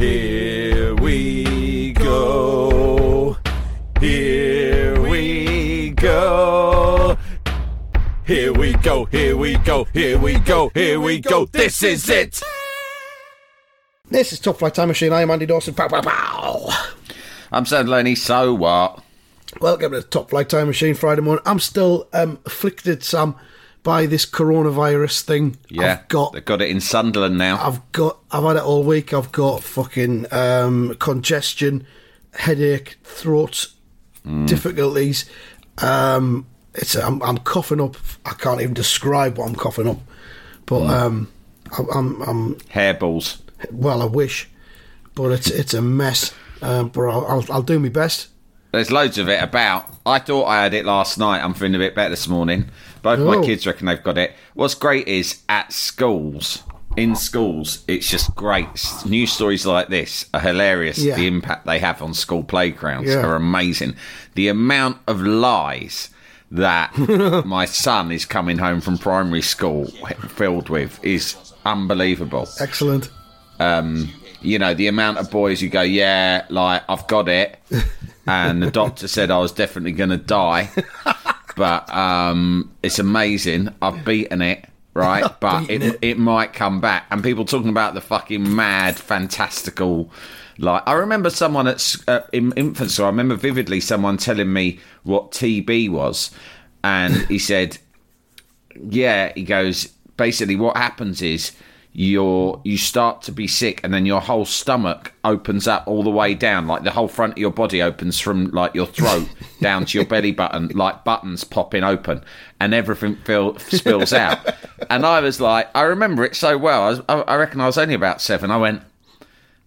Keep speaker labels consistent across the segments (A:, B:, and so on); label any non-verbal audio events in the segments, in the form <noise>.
A: Here we go. Here we go. Here we go. Here we go. Here we go. Here we go. This is it.
B: This is Top Flight Time Machine. I am Andy Dawson. Pow, pow, pow.
A: I'm Sam Delaney. So what?
B: Welcome to the Top Flight Time Machine Friday morning. I'm still um, afflicted, Sam, by this coronavirus thing.
A: Yeah,
B: I've got,
A: they've got it in Sunderland now.
B: I've got, I've had it all week. I've got fucking um, congestion, headache, throat difficulties. Um, it's, I'm, I'm coughing up. I can't even describe what I'm coughing up. But um, I, I'm, I'm
A: Hairballs.
B: well, I wish, but it's it's a mess. Um, but I'll, I'll I'll do my best.
A: There's loads of it about. I thought I had it last night. I'm feeling a bit better this morning. Both
B: Oh.
A: my kids reckon they've got it. What's great is at schools, in schools, it's just great. News stories like this are hilarious.
B: Yeah.
A: The impact they have on school playgrounds
B: Yeah.
A: are amazing. The amount of lies that <laughs> my son is coming home from primary school filled with is unbelievable
B: Excellent.
A: Um, you know, the amount of boys who go, yeah, like I've got it, <laughs> and the doctor said I was definitely going to die, <laughs> but um, it's amazing. I've beaten it, right? <laughs> But it, it
B: it.
A: might come back. And people talking about the fucking mad, fantastical. Like I remember someone at uh, in infancy. I remember vividly someone telling me what TB was, and he said yeah, he goes. Basically, what happens is you're you start to be sick, and then your whole stomach opens up all the way down, like the whole front of your body opens from like your throat <laughs> down to your belly button, like buttons popping open, and everything feel, spills out. And I was like, I remember it so well. I, was, I, I reckon I was only about seven. I went.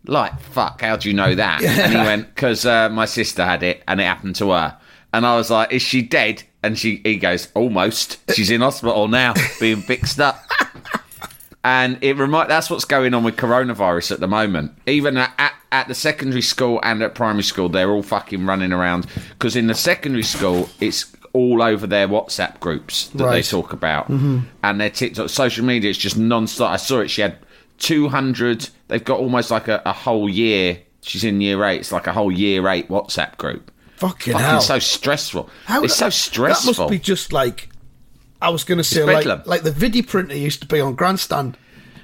A: Like fuck, how do you know that? And he went because uh, my sister had it and it happened to her. And I was like, "Is she dead?" And she, he goes, "Almost. She's in hospital now, being fixed up." <laughs> And it remind that's what's going on with coronavirus at the moment. Even at, at, at the secondary school and at primary school, they're all fucking running around because in the secondary school, it's all over their WhatsApp groups that they talk about, mm-hmm. and their TikTok, social media. It's just non-stop. I saw it. She had two hundred. They've got almost like a, a whole year. She's in year eight. It's like a whole year eight WhatsApp group.
B: Fucking,
A: Fucking
B: hell.
A: so stressful.
B: How-
A: it's so stressful.
B: That must be just like I was going to say, like like the video printer used to be on Grandstand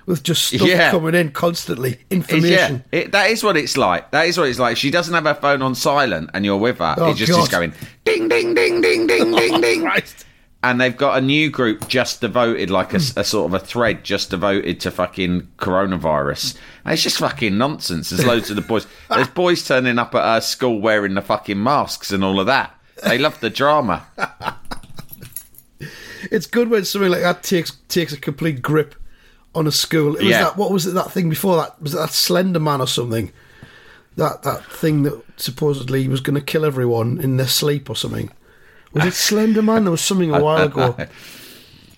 B: with just stuff
A: Yeah.
B: coming in constantly, information.
A: Yeah, it, that is what it's like. That is what it's like. She doesn't have her phone on silent, and you're with her.
B: Oh,
A: it just
B: God.
A: is going ding, ding, ding, ding, ding, <laughs> ding, ding.
B: Christ.
A: And they've got a new group just devoted, like a sort of a thread just devoted to fucking coronavirus. And it's just fucking nonsense. There's loads of the boys. <laughs> There's boys turning up at our school wearing the fucking masks and all of that. They love the drama.
B: It's good when something like that takes takes a complete grip on a school. It was
A: Yeah.
B: that what was it that thing before that? Was it that Slender Man or something? That that thing that supposedly was going to kill everyone in their sleep or something. Was it <laughs> Slender Man? There was something a while ago. <laughs>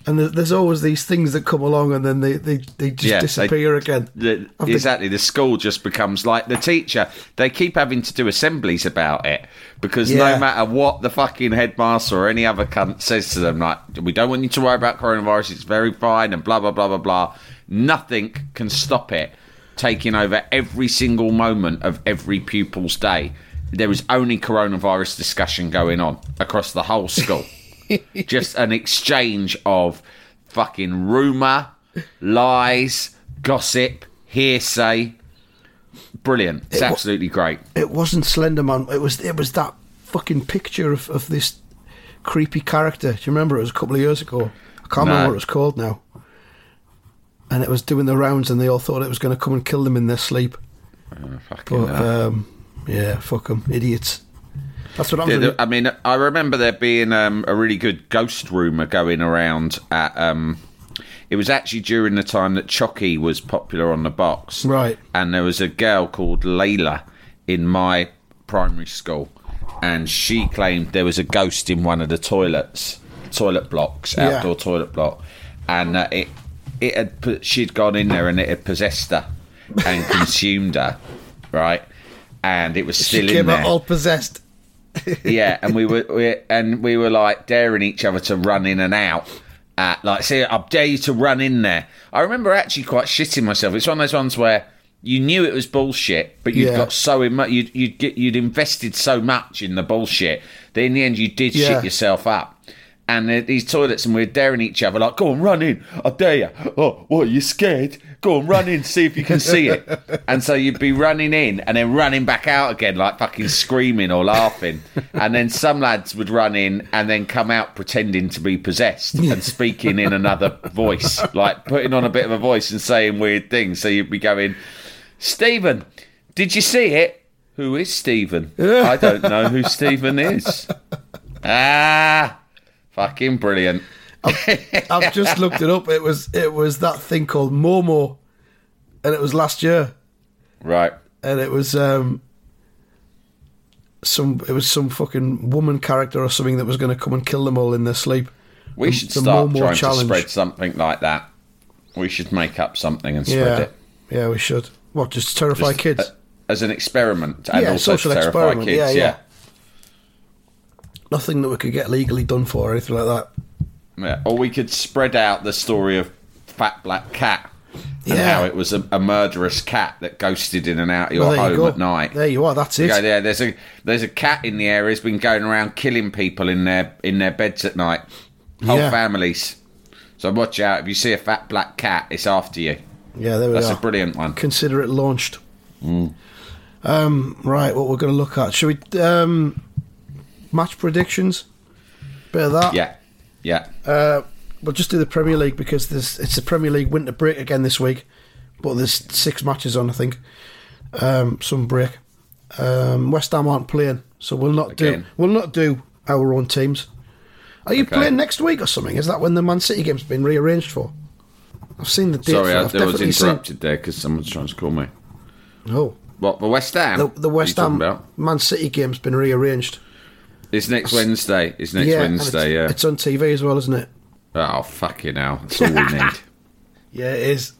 B: And there's always these things that come along and then they, they, they just
A: Yeah, they-
B: disappear again.
A: The- exactly. The school just becomes like the teacher. They keep having to do assemblies about it because
B: Yeah.
A: no matter what the fucking headmaster or any other cunt says to them, like, we don't want you to worry about coronavirus, it's very fine, and blah, blah, blah, blah, blah. Nothing can stop it taking over every single moment of every pupil's day. There is only coronavirus discussion going on across the whole school. Just an exchange of fucking rumour, lies, gossip, hearsay. Brilliant. It's
B: wa-
A: absolutely great.
B: it wasn't Slender Man. It was it was that fucking picture of, of this creepy character. Do you remember? It was a couple of years ago. I can't
A: No.
B: remember what it was called now. And it was doing the rounds, and they all thought it was going to come and kill them in their sleep.
A: Fucking
B: But um, yeah, fuck them, idiots. That's what I'm
A: Yeah,
B: doing.
A: I mean, I remember there being um, a really good ghost rumor going around at um, It was actually during the time that Chucky was popular on the box.
B: Right.
A: And there was a girl called Layla in my primary school, and she claimed there was a ghost in one of the toilets, toilet blocks,
B: Yeah.
A: outdoor toilet block, and uh, it it had she'd gone in there and it had possessed her and <laughs> consumed her, right? And it was still
B: she
A: in
B: came out
A: there
B: all possessed. <laughs>
A: yeah, and we were we, and we were like daring each other to run in and out. Like, see, I dare you to run in there. I remember actually quite shitting myself. It's one of those ones where you knew it was bullshit, but you'd
B: Yeah.
A: got so in, you'd you'd get you'd invested so much in the bullshit that in the end you did
B: Yeah.
A: shit yourself up. And these toilets, and we're daring each other, like, go on, run in. I dare you. Oh, what, you scared? Go on, run in, see if you can see it. <laughs> and so you'd be running in and then running back out again, like fucking screaming or laughing. And then some lads would run in and then come out pretending to be possessed and speaking in another voice, like putting on a bit of a voice and saying weird things. So you'd be going, Stephen, did you see it? Who is Stephen? I don't know who Stephen is. <laughs> Ah, fucking brilliant.
B: I've just looked it up. It was it was that thing called Momo, and it was last year,
A: Right.
B: and it was um some it was some fucking woman character or something that was going to come and kill them all in their sleep.
A: We
B: The-
A: should
B: the
A: start
B: Momo
A: trying
B: challenge.
A: to spread something like that. We should make up something and spread
B: Yeah,
A: it
B: yeah, we should. What just terrify kids?
A: uh, as an experiment and
B: Yeah,
A: also to
B: social
A: terrify
B: experiment.
A: kids.
B: Yeah,
A: Yeah,
B: yeah. Nothing that we could get legally done for or anything like that.
A: Yeah. Or we could spread out the story of Fat Black Cat and
B: Yeah.
A: how it was a, a murderous cat that ghosted in and out of your
B: Well, there you
A: home at night.
B: There you are. That's
A: You
B: it.
A: go there. There's a there's a cat in the area who's been going around killing people in their in their beds at night, whole
B: Yeah.
A: families. So watch out if you see a fat black cat, it's after you.
B: Yeah, there we go.
A: That's
B: are.
A: a brilliant one.
B: Consider it launched.
A: Mm.
B: Um, right, what we're going to look at? Should we um, match predictions? Bit of that.
A: Yeah, yeah.
B: Uh, we'll just do the Premier League because there's it's the Premier League winter break again this week, but there's six matches on I think. Um, some break. Um, West Ham aren't playing, so we'll not do we'll not do our own teams. Are you
A: Okay.
B: playing next week or something? Is that when the Man City game's been rearranged for? I've seen the date.
A: Sorry. I, I was
B: definitely seen-
A: interrupted there because someone's trying to call me.
B: Oh,
A: What the West Ham?
B: the, the West
A: What are you
B: Ham? Man City game's been rearranged.
A: It's next Wednesday. It's next
B: yeah,
A: Wednesday.
B: it's,
A: Yeah.
B: it's on TV as well, isn't it?
A: oh fucking hell! That's all we need. <laughs>
B: Yeah, it is.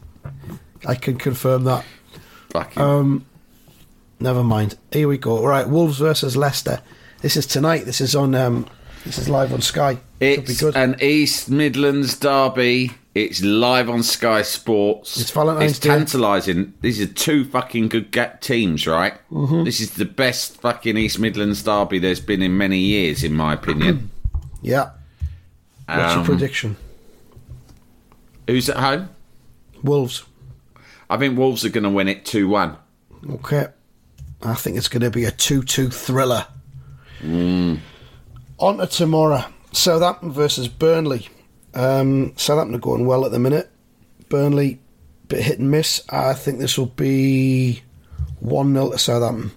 B: I can confirm that.
A: fucking.
B: Um, Never mind. Here we go. All right, Wolves versus Leicester. This is tonight. This is on. Um, this is live on Sky.
A: It's
B: good.
A: an East Midlands derby. It's live on Sky Sports.
B: It's Valentine's
A: It's
B: Day.
A: tantalising. These are two fucking good ga- teams, right?
B: Mm-hmm.
A: This is the best fucking East Midlands derby there's been in many years, in my opinion. <clears throat>
B: yeah. What's
A: Um,
B: your prediction?
A: Who's at home?
B: Wolves.
A: I think Wolves are going to win it two one.
B: Okay. I think it's going to be a 2 2 thriller.
A: Mm.
B: On to tomorrow. Southampton versus Burnley. Um, Southampton are going well at the minute. Burnley, bit hit and miss. I think this will be 1 0 to Southampton.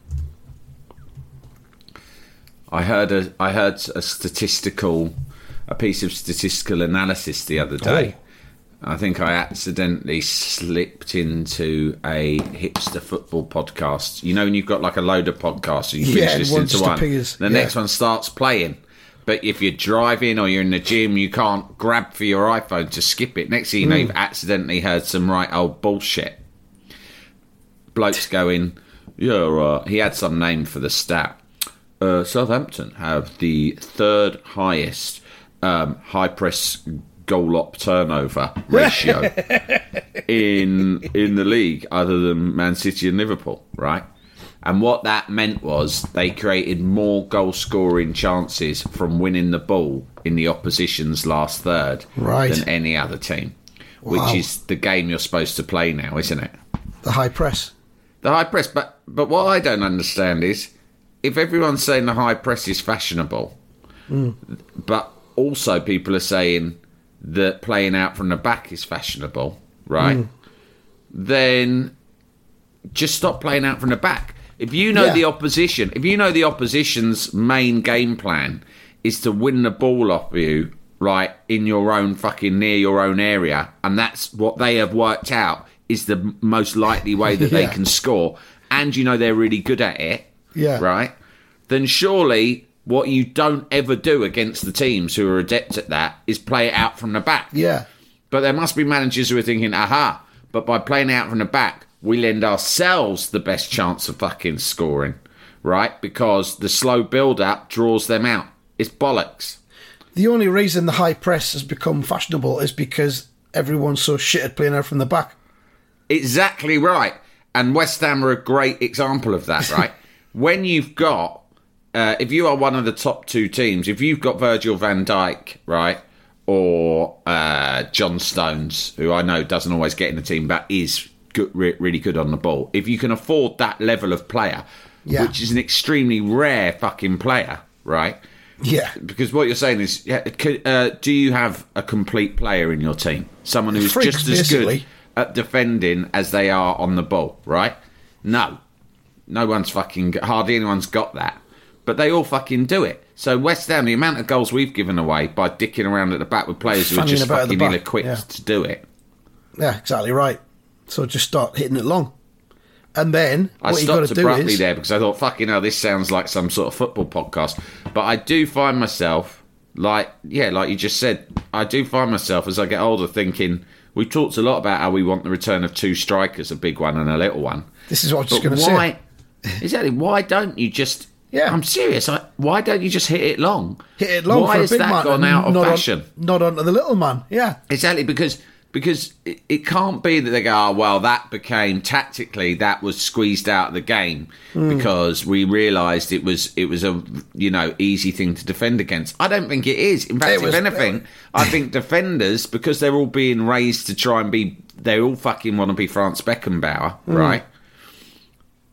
A: I heard a I heard a statistical a piece of statistical analysis the other day. I think I accidentally slipped into a hipster football podcast. You know, when you've got like a load of podcasts, and you
B: Yeah,
A: finish listening
B: one
A: to one,
B: appears,
A: the
B: yeah.
A: next one starts playing. But if you're driving or you're in the gym, you can't grab for your iPhone to skip it. Next thing you know,
B: Hmm.
A: you've accidentally heard some right old bullshit. Blokes going, yeah, right. he had some name for the stat. Uh, Southampton have the third highest um, high press goal up turnover <laughs> ratio in in the league, other than Man City and Liverpool, right? And what that meant was they created more goal scoring chances from winning the ball in the opposition's last third
B: Right.
A: than any other team, which
B: Wow.
A: is the game you're supposed to play now, isn't it?
B: The high press.
A: The high press, but but what I don't understand is if everyone's saying the high press is fashionable, hmm. but also people are saying that playing out from the back is fashionable, right? Hmm. Then just stop playing out from the back. If you know
B: Yeah.
A: the opposition, if you know the opposition's main game plan is to win the ball off you right, in your own fucking near your own area, and that's what they have worked out is the most likely way that they <laughs> can score, and you know they're really good at it,
B: Yeah.
A: right? Then surely what you don't ever do against the teams who are adept at that is play it out from the back.
B: Yeah.
A: But there must be managers who are thinking, aha, but by playing out from the back, we lend ourselves the best chance of fucking scoring, right? Because the slow build up draws them out. It's bollocks.
B: The only reason the high press has become fashionable is because everyone's so shit at playing out from the back.
A: Exactly right. And West Ham are a great example of that, right? <laughs> when you've got, uh, if you are one of the top two teams, if you've got Virgil van Dijk, right, or uh, John Stones, who I know doesn't always get in the team, but is good, re- really good on the ball, if you can afford that level of player,
B: Yeah.
A: which is an extremely rare fucking player, right?
B: Yeah.
A: Because what you're saying is, uh, do you have a complete player in your team? Someone who's
B: Freaks,
A: just as good at defending as they are on the ball, right? No. No one's fucking, hardly anyone's got that. But they all fucking do it. So West Ham, the amount of goals we've given away by dicking around at the back with players who are just
B: about at the
A: fucking ill-equipped
B: yeah.
A: to do it.
B: Yeah, exactly right. So just start hitting it long. And then
A: I
B: what
A: stopped
B: to do
A: abruptly
B: is
A: there because I thought, fucking hell, this sounds like some sort of football podcast. But I do find myself, like, yeah, like you just said, I do find myself as I get older thinking, we talked a lot about how we want the return of two strikers, a big one and a little one.
B: this is what I'm just going to
A: why,
B: say.
A: exactly, why don't you just,
B: Yeah.
A: I'm serious, I, why don't you just hit it long?
B: Hit it long
A: Why
B: for a
A: has
B: big
A: that
B: man.
A: gone out of
B: not
A: fashion?
B: On, not onto the little man. Yeah.
A: Exactly, because because it, it can't be that they go, oh, well, that became tactically that was squeezed out of the game
B: Hmm.
A: because we realised it was it was a you know easy thing to defend against. I don't think it is. In fact,
B: It
A: if
B: was-
A: anything, I think defenders because they're all being raised to try and be they all fucking want to be Franz Beckenbauer,
B: Hmm.
A: right?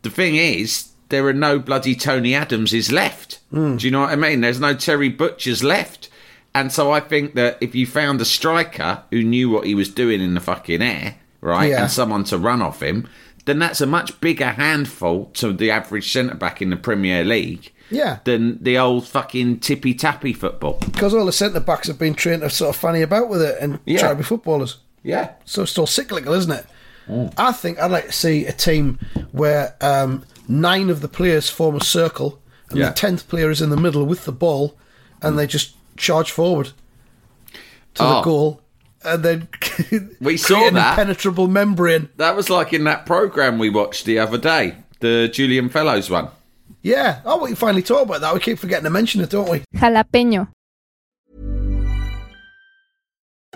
A: The thing is. There are no bloody Tony Adamses left.
B: Hmm.
A: Do you know what I mean? There's no Terry Butchers left. And so I think that if you found a striker who knew what he was doing in the fucking air, right,
B: Yeah.
A: and someone to run off him, then that's a much bigger handful to the average centre back in the Premier League
B: Yeah.
A: than the old fucking tippy tappy football.
B: Because all the centre backs have been trained to sort of fanny about with it and
A: Yeah.
B: try to be footballers.
A: Yeah.
B: So it's still cyclical, isn't it? I think I'd like to see a team where um, nine of the players form a circle and
A: Yeah.
B: the tenth player is in the middle with the ball and they just charge forward to the
A: Oh.
B: goal and then
A: We <laughs> saw
B: an
A: that.
B: impenetrable membrane.
A: That was like in that programme we watched the other day, the Julian Fellowes one.
B: Yeah. Oh, we finally talked about that. We keep forgetting to mention it, don't we?
C: Jalapeño.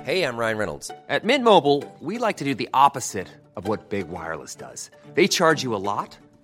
D: Hey, I'm Ryan Reynolds. At Mint Mobile, we like to do the opposite of what Big Wireless does. They charge you a lot,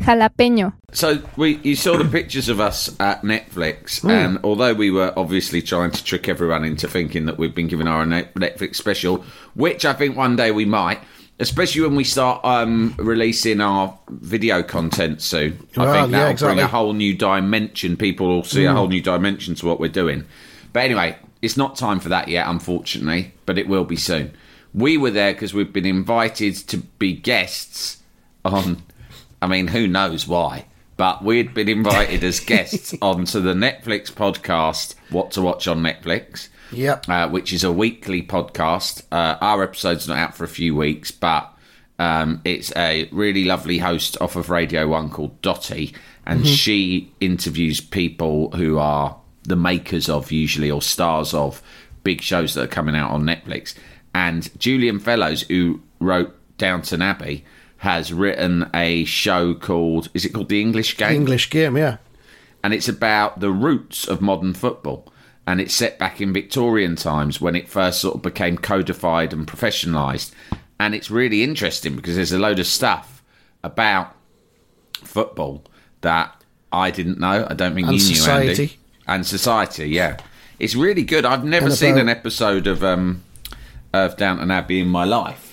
C: Jalapeño.
A: So we, you saw the pictures of us at Netflix,
B: Hmm.
A: and although we were obviously trying to trick everyone into thinking that we've been given our Netflix special, which I think one day we might, especially when we start um, releasing our video content soon. I
B: Well,
A: think
B: yeah,
A: that'll
B: exactly.
A: bring a whole new dimension. People will see a
B: Hmm.
A: whole new dimension to what we're doing. But anyway, it's not time for that yet, unfortunately, but it will be soon. We were there because we've been invited to be guests on. I mean, who knows why? But we'd been invited as <laughs> guests onto the Netflix podcast, What to Watch on Netflix,
B: Yep.
A: uh, which is a weekly podcast. Uh, our episode's not out for a few weeks, but um, it's a really lovely host off of Radio 1 called Dotty, and she interviews people who are the makers of, usually, or stars of big shows that are coming out on Netflix. And Julian Fellowes, who wrote Downton Abbey, has written a show called is it called The English Game?
B: English game, yeah.
A: and it's about the roots of modern football. And it's set back in Victorian times when it first sort of became codified and professionalised. And it's really interesting because there's a load of stuff about football that I didn't know. I don't think
B: And
A: you knew, Andy. And society, yeah. It's really good. I've never
B: And
A: seen
B: about-
A: an episode of um, of Downton Abbey in my life.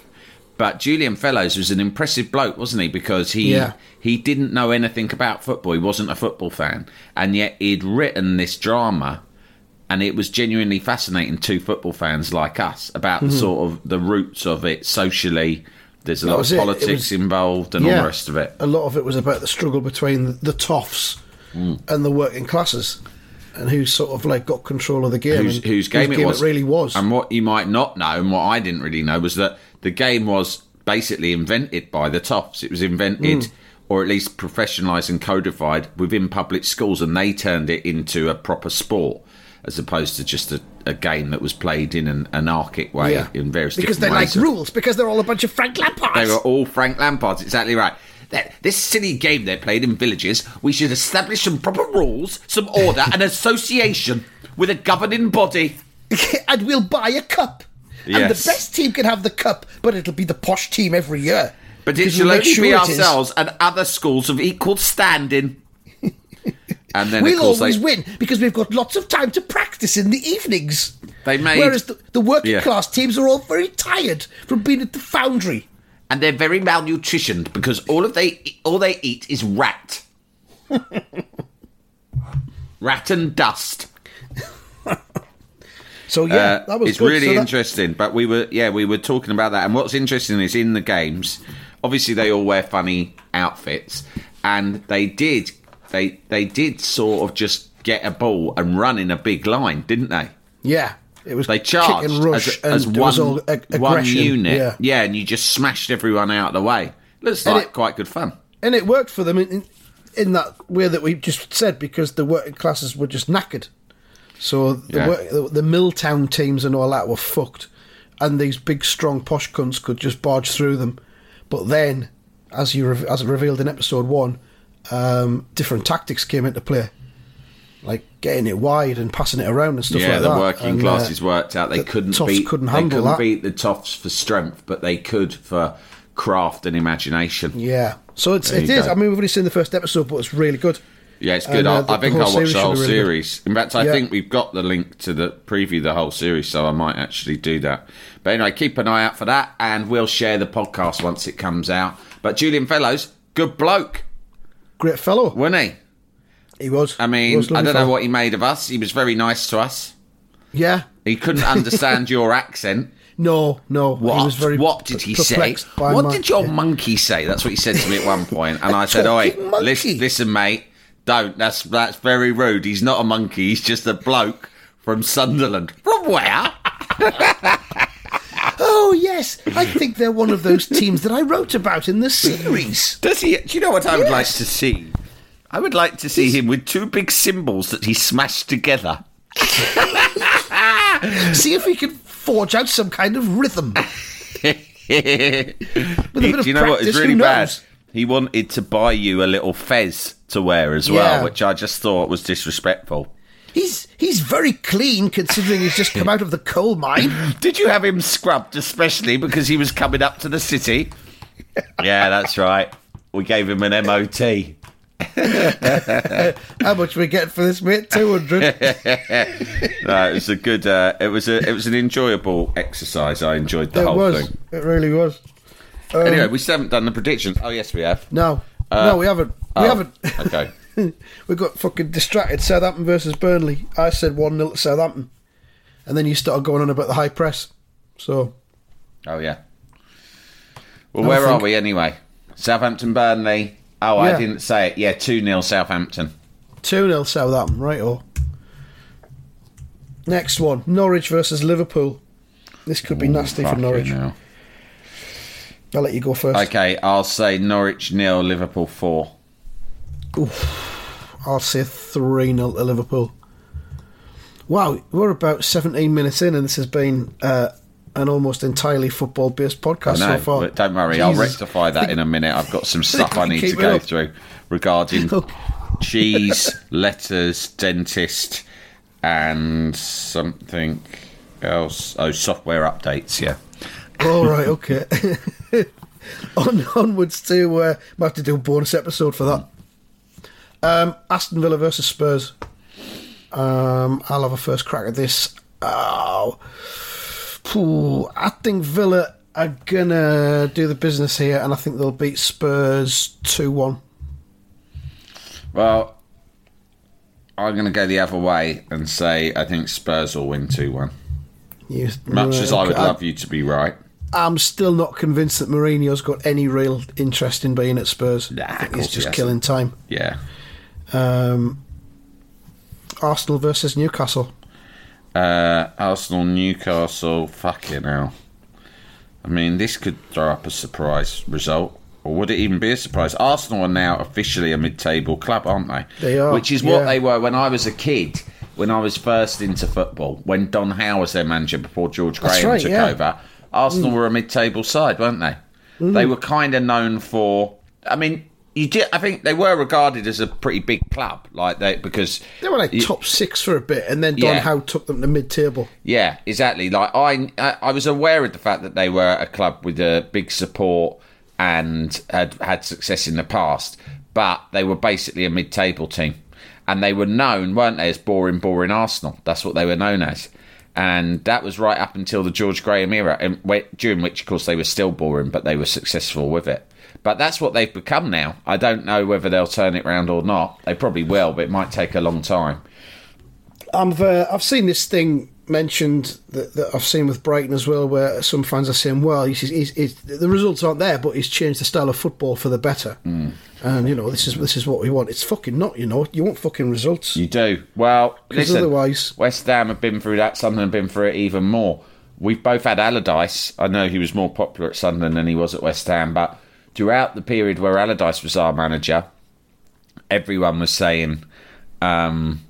A: But Julian Fellowes was an impressive bloke, wasn't he? Because he
B: Yeah.
A: he didn't know anything about football. He wasn't a football fan, and yet he'd written this drama, and it was genuinely fascinating to football fans like us about the sort of the roots of it socially. There's a
B: Mm-hmm. That
A: lot of
B: it. It
A: politics
B: was-
A: involved and all the rest of it.
B: A lot of it was about the struggle between the toffs
A: Mm.
B: and the working classes, and who sort of like got control of the game.
A: whose,
B: and
A: whose game, it was.
B: really was.
A: And what you might not know, and what I didn't really know, was that the game was basically invented by the toffs. It was invented,
B: Mm.
A: or at least professionalised and codified within public schools, and they turned it into a proper sport. As opposed to just a, a game that was played in an anarchic way
B: yeah,
A: in various
B: because they like
A: ways.
B: rules. Because they're all a bunch of Frank Lampards.
A: They were all Frank Lampards, exactly right. That, this silly game they played in villages, we should establish some proper rules, some order, <laughs> an association with a governing body. <laughs>
B: and we'll buy a cup. And the best team can have the cup, but it'll be the posh team every year.
A: But it shall only
B: sure
A: be ourselves and other schools of equal standing. <laughs> and then,
B: We'll
A: course,
B: always
A: they,
B: win because we've got lots of time to practice in the evenings.
A: They made-
B: Whereas the, the working
A: Yeah.
B: class teams are all very tired from being at the foundry.
A: and they're very malnutritioned because all of they all they eat is rat, <laughs> rat and dust.
B: So yeah,
A: Uh,
B: that was
A: it's
B: good.
A: really
B: So that-
A: interesting. But we were, yeah, we were talking about that. And what's interesting is in the games, obviously they all wear funny outfits, and they did, they they did sort of just get a ball and run in a big line, didn't they?
B: Yeah, it was
A: They charged
B: and rush,
A: as, as one,
B: ag-
A: one unit.
B: Yeah.
A: and you just smashed everyone out of the way. Looks
B: And
A: like
B: it-
A: quite good fun.
B: and it worked for them in, in, in that way that we just said because the working classes were just knackered. So the,
A: Yeah.
B: the the Milltown teams and all that were fucked, and these big strong posh cunts could just barge through them. But then, as you re- as revealed in episode one, um, different tactics came into play, like getting it wide and passing it around and stuff
A: yeah,
B: like that.
A: Yeah, the working
B: And, uh,
A: classes worked out. They
B: the
A: couldn't beat.
B: couldn't
A: they couldn't
B: that.
A: beat the Toffs for strength, but they could for craft and imagination.
B: Yeah, so it's
A: There
B: it
A: you
B: is.
A: go.
B: I mean, we've only seen the first episode, but it's really good.
A: Yeah, it's good.
B: And, uh,
A: I, I think I'll watch the whole
B: really good.
A: series. In fact, I
B: Yeah.
A: think we've got the link to the preview the whole series, so I might actually do that. But anyway, keep an eye out for that, and we'll share the podcast once it comes out. But Julian Fellowes, good bloke,
B: Great fellow,
A: wasn't he?
B: he was.
A: I mean,
B: was
A: I don't know
B: fellow.
A: what he made of us. He was very nice to us.
B: Yeah,
A: He couldn't understand <laughs> your accent.
B: no, no.
A: What?
B: He was very
A: what did he say? What
B: my-
A: did your
B: yeah. <laughs>
A: monkey say? That's what he said to me at one point, and I said, "Oi, listen, listen, mate, don't. That's that's very rude. He's not a monkey. He's just a bloke from Sunderland. From where? <laughs>
B: Oh yes, I think they're one of those teams that I wrote about in the series.
A: Does he? Do you know what I would like to see? I would like to see him with two big cymbals that he smashed together. <laughs>
B: See if we can forge out some kind of rhythm. <laughs>
A: He-
B: bit
A: do you know what?
B: practice,
A: It's really bad. He wanted to buy you a little fez to wear as well,
B: Yeah.
A: which I just thought was disrespectful.
B: He's he's very clean considering he's just come out of the coal mine. <laughs>
A: Did you have him scrubbed especially because he was coming up to the city? yeah, that's right. We gave him an MOT. <laughs>
B: How much we get for this, mate? Two hundred. <laughs>
A: No, it was a good. Uh, it was a. It was an enjoyable exercise. I enjoyed the
B: It
A: whole
B: was.
A: thing.
B: It really was.
A: anyway, we still haven't done the predictions. Oh yes, we have.
B: No,
A: Uh,
B: no, we haven't. We
A: oh,
B: haven't.
A: okay. <laughs>
B: we got fucking distracted. Southampton versus Burnley. I said one 0 to Southampton, and then you started going on about the high press. So
A: Oh yeah. Well, where are we anyway? Southampton, Burnley. Oh, I didn't say it. Yeah, two 0 Southampton.
B: two 0 Southampton. Right or next one: Norwich versus Liverpool. This could be nasty for Norwich. I'll let you go first.
A: Okay, I'll say Norwich nil, Liverpool four.
B: I'll say 3 0 to Liverpool. Wow, we're about 17 minutes in, and this has been uh, an almost entirely football based podcast
A: No,
B: so far.
A: but don't worry, I'll rectify that in a minute. I've got some <laughs> stuff I need to go
B: up.
A: through regarding cheese, <laughs> letters, dentist, and something else. Oh, software updates. Yeah.
B: All right, okay. <laughs> <laughs> On onwards to uh, might have to do a bonus episode for that. Um, Aston Villa versus Spurs. Um, I'll have a first crack at this. Oh, Phew, I think Villa are gonna do the business here, and I think they'll beat Spurs two one.
A: Well, I'm going to go the other way and say I think Spurs will win two one. Much as I would love you to be right.
B: I'm still not convinced that Mourinho's got any real interest in being at Spurs.
A: Nah,
B: I think he's just killing time.
A: Yeah.
B: Um, Arsenal versus Newcastle.
A: Uh, Arsenal, Newcastle, fucking hell. I mean, this could throw up a surprise result. Or would it even be a surprise? Arsenal are now officially a mid table club, aren't they?
B: They are,
A: Which is what
B: yeah.
A: they were when I was a kid, when I was first into football, when Don Howe was their manager before George Graham
B: right,
A: took
B: yeah.
A: Over. Arsenal hmm. were a mid table side, weren't they? Hmm. They were kind of known for. I mean, you did, I think they were regarded as a pretty big club, like they because
B: They were like
A: you-
B: top six for a bit, and then Don
A: Yeah.
B: Howe took them to mid-table.
A: Yeah, exactly. Like I, I I was aware of the fact that they were a club with a big support and had had success in the past, but they were basically a mid-table team, and they were known, weren't they, as boring, boring Arsenal. That's what they were known as, and that was right up until the George Graham era, and during which, of course, they were still boring, but they were successful with it. But that's what they've become now. I don't know whether they'll turn it round or not. They probably will, but it might take a long time.
B: I've uh, I've seen this thing mentioned that, that I've seen with Brighton as well, where some fans are saying, "Well, he's, he's, he's, the results aren't there, but he's changed the style of football for the better."
A: Hmm.
B: And you know, this is this is what we want. It's fucking not, you know. You want fucking results.
A: You do. Well,
B: 'Cause
A: listen,
B: otherwise-
A: West Ham have been through that. Sunderland have been through it even more. We've both had Allardyce. I know he was more popular at Sunderland than he was at West Ham, but throughout the period where Allardyce was our manager, everyone was saying, um,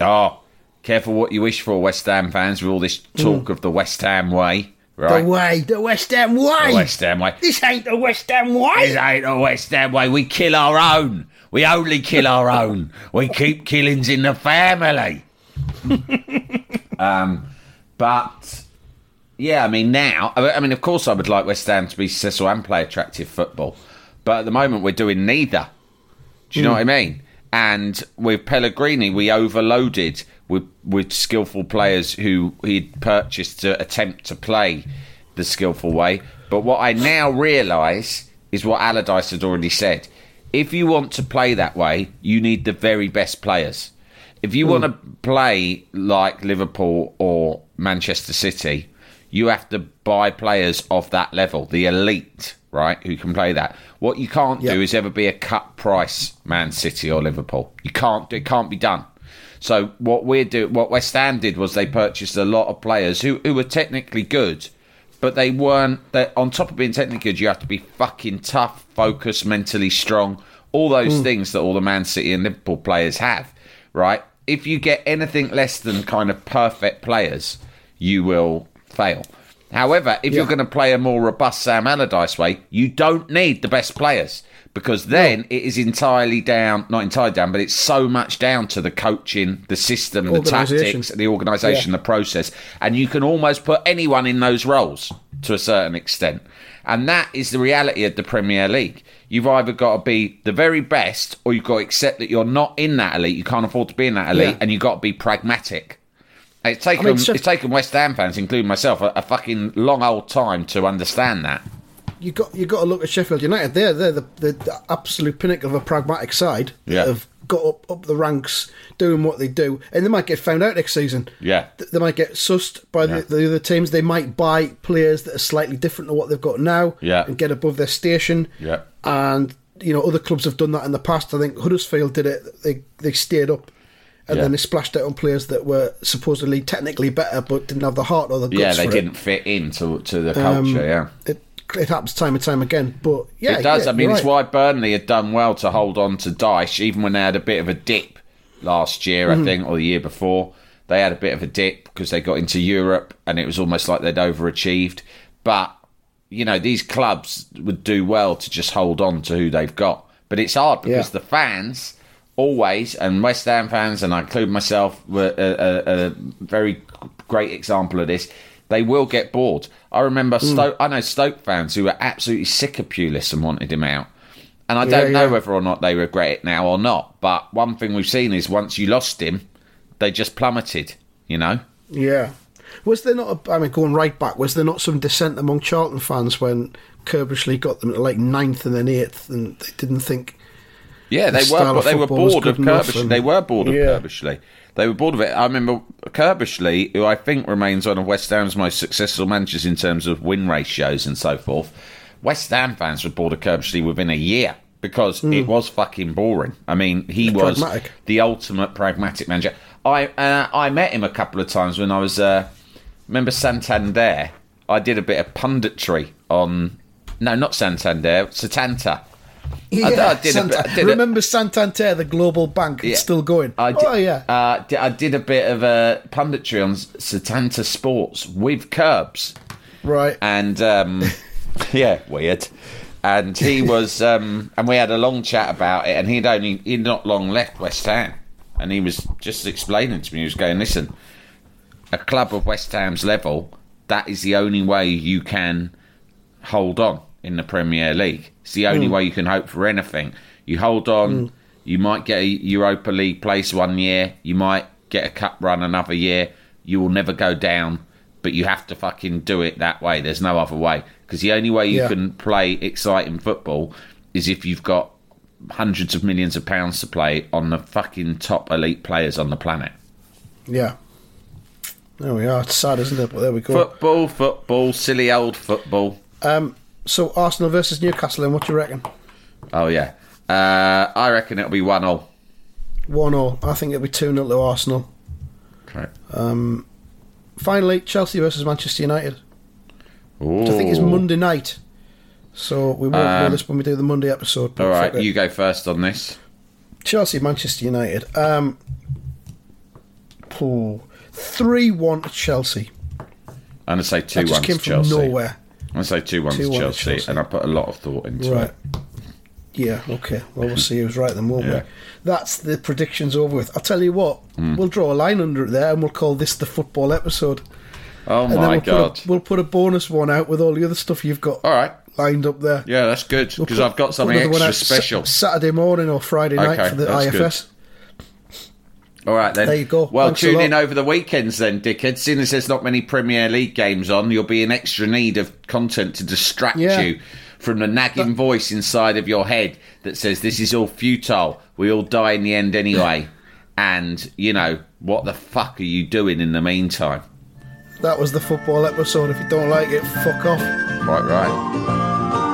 A: "Oh, careful what you wish for, West Ham fans." With all this talk of the West Ham way, right?
B: The way, the West Ham way.
A: The West Ham way.
B: This ain't the West Ham way.
A: This ain't the West Ham way. We kill our own. We only kill our own. We keep killings in the family. <laughs> um, but yeah, I mean now, I I mean, of course, I would like West Ham to be successful and play attractive football, but at the moment, we're doing neither. Do you know what I mean? And with Pellegrini, we overloaded with with skillful players who he'd purchased to attempt to play the skillful way. But what I now realise is what Allardyce had already said. If you want to play that way, you need the very best players. If you want to hmm. play like Liverpool or Manchester City, you have to buy players of that level, the elite, right, who can play that. What you can't do is ever be a cut price Man City or Liverpool. You can't. It can't be done. So what we do, what West Ham did was they purchased a lot of players who who were technically good, but they weren't. On top of being technically good, you have to be fucking tough, focused, mentally strong. All those hmm. things that all the Man City and Liverpool players have, right? If you get anything less than kind of perfect players, you will fail. However, if you're going to play a more robust Sam Allardyce way, you don't need the best players because then it is entirely down, not entirely down, but it's so much down to the coaching, the system, the tactics, the organisation,
B: Yeah.
A: the process, and you can almost put anyone in those roles to a certain extent. And that is the reality of the Premier League. You've either got to be the very best, or you've got to accept that you're not in that elite. You can't afford to be in that elite,
B: Yeah.
A: and you've got to be pragmatic. It's taken
B: I mean, Sheff-
A: it's taken West Ham fans, including myself, a, a fucking long old time to understand that.
B: you got you got to look at Sheffield United. They're they're the, the, the absolute pinnacle of a pragmatic side.
A: Yeah.
B: have got up up the ranks, doing what they do, and they might get found out next season.
A: Yeah.
B: Th- they might get sussed by
A: Yeah.
B: the, the other teams. They might buy players that are slightly different to what they've got now.
A: Yeah.
B: and get above their station.
A: Yeah.
B: and you know other clubs have done that in the past. I think Huddersfield did it. They they stayed up. And
A: Yeah.
B: then they splashed out on players that were supposedly technically better, but didn't have the heart or the guts
A: Yeah, they didn't
B: It.
A: fit into to the culture.
B: Um,
A: yeah,
B: It, it happens time and time again, but yeah,
A: it does.
B: yeah,
A: I mean,
B: you're
A: it's why Burnley had done well to hold on to Dyche, even when they had a bit of a dip last year,
B: Mm-hmm.
A: I think, or the year before. They had a bit of a dip because they got into Europe and it was almost like they'd overachieved. But, you know, these clubs would do well to just hold on to who they've got. But it's hard because
B: Yeah.
A: the fans always, and West Ham fans, and I include myself, were a, a, a very great example of this. They will get bored. I remember
B: Hmm.
A: Stoke. I know Stoke fans who were absolutely sick of Pulis and wanted him out. And I don't know
B: yeah.
A: whether or not they regret it now or not. But one thing we've seen is once you lost him, they just plummeted. You know.
B: Yeah. Was there not, a, I mean, going right back, was there not some dissent among Charlton fans when Curbishley got them like ninth and then eighth and they didn't think.
A: Yeah, they
B: The
A: were. But they were bored of
B: good enough
A: Curbishley.
B: and-
A: They were bored of
B: Yeah.
A: Curbishley. They were bored of it. I remember Curbishley, who I think remains one of West Ham's most successful managers in terms of win ratios and so forth. West Ham fans were bored of Curbishley within a year because it was fucking boring. I mean, he was.
B: Pragmatic.
A: the ultimate pragmatic manager. I uh, I met him a couple of times when I was uh, remember Santander. I did a bit of punditry on no, not Santander, Setanta.
B: Yeah,
A: I did a bit- I did a-
B: remember Santander, the global bank? It's
A: Yeah.
B: still going.
A: I did,
B: oh, yeah.
A: Uh, I did a bit of uh, punditry on Setanta Sports with Curbs,
B: right.
A: and um, <laughs> yeah, weird. And he <laughs> was, um, and we had a long chat about it. And he'd only he'd not long left West Ham, and he was just explaining to me. He was going, "Listen, a club of West Ham's level, that is the only way you can hold on in the Premier League. It's the only way you can hope for anything. You hold on, you might get a Europa League place one year, you might get a cup run another year, you will never go down, but you have to fucking do it that way. There's no other way. Because the only way you
B: Yeah.
A: can play exciting football is if you've got hundreds of millions of pounds to play on the fucking top elite players on the planet.
B: Yeah. There we are. It's sad, isn't it? But there we go.
A: Football, football, silly old football.
B: Um, so Arsenal versus Newcastle, and what do you reckon?
A: Oh yeah, uh, I reckon it'll be one all.
B: One all. I think it'll be two 0 to Arsenal.
A: Okay.
B: Finally, Chelsea versus Manchester United. Which I think is
A: Ooh.
B: Monday night. So we won't know
A: Um,
B: this when we do the Monday episode.
A: All right, you go first on this.
B: Chelsea, Manchester United. Um, three one to Chelsea.
A: I'm gonna say two
B: just
A: one
B: came from
A: Chelsea.
B: nowhere.
A: I'm say two one to Chelsea,
B: Chelsea.
A: and I put a lot of thought into
B: Right.
A: it.
B: Yeah, okay. Well, we'll see who's right then, won't
A: Yeah.
B: we? That's the predictions over with. I'll tell you what,
A: Hmm.
B: we'll draw a line under it there and we'll call this the football episode.
A: Oh
B: And
A: my
B: we'll
A: god!
B: Put a, we'll put a bonus one out with all the other stuff you've got
A: All right,
B: lined up there.
A: yeah, that's good
B: We'll
A: because I've got something extra
B: Sa-
A: special.
B: Saturday morning or Friday night
A: Okay,
B: for the
A: IFS. good. All right then.
B: There you go.
A: Well,
B: Thanks
A: tune in over the weekends then, dickheads. Seeing as there's not many Premier League games on, you'll be in extra need of content to distract
B: Yeah.
A: you from the nagging voice inside of your head that says this is all futile. We all die in the end anyway. <laughs> And you know what the fuck are you doing in the meantime?
B: That was the football episode. If you don't like it, fuck off.
A: Right, right.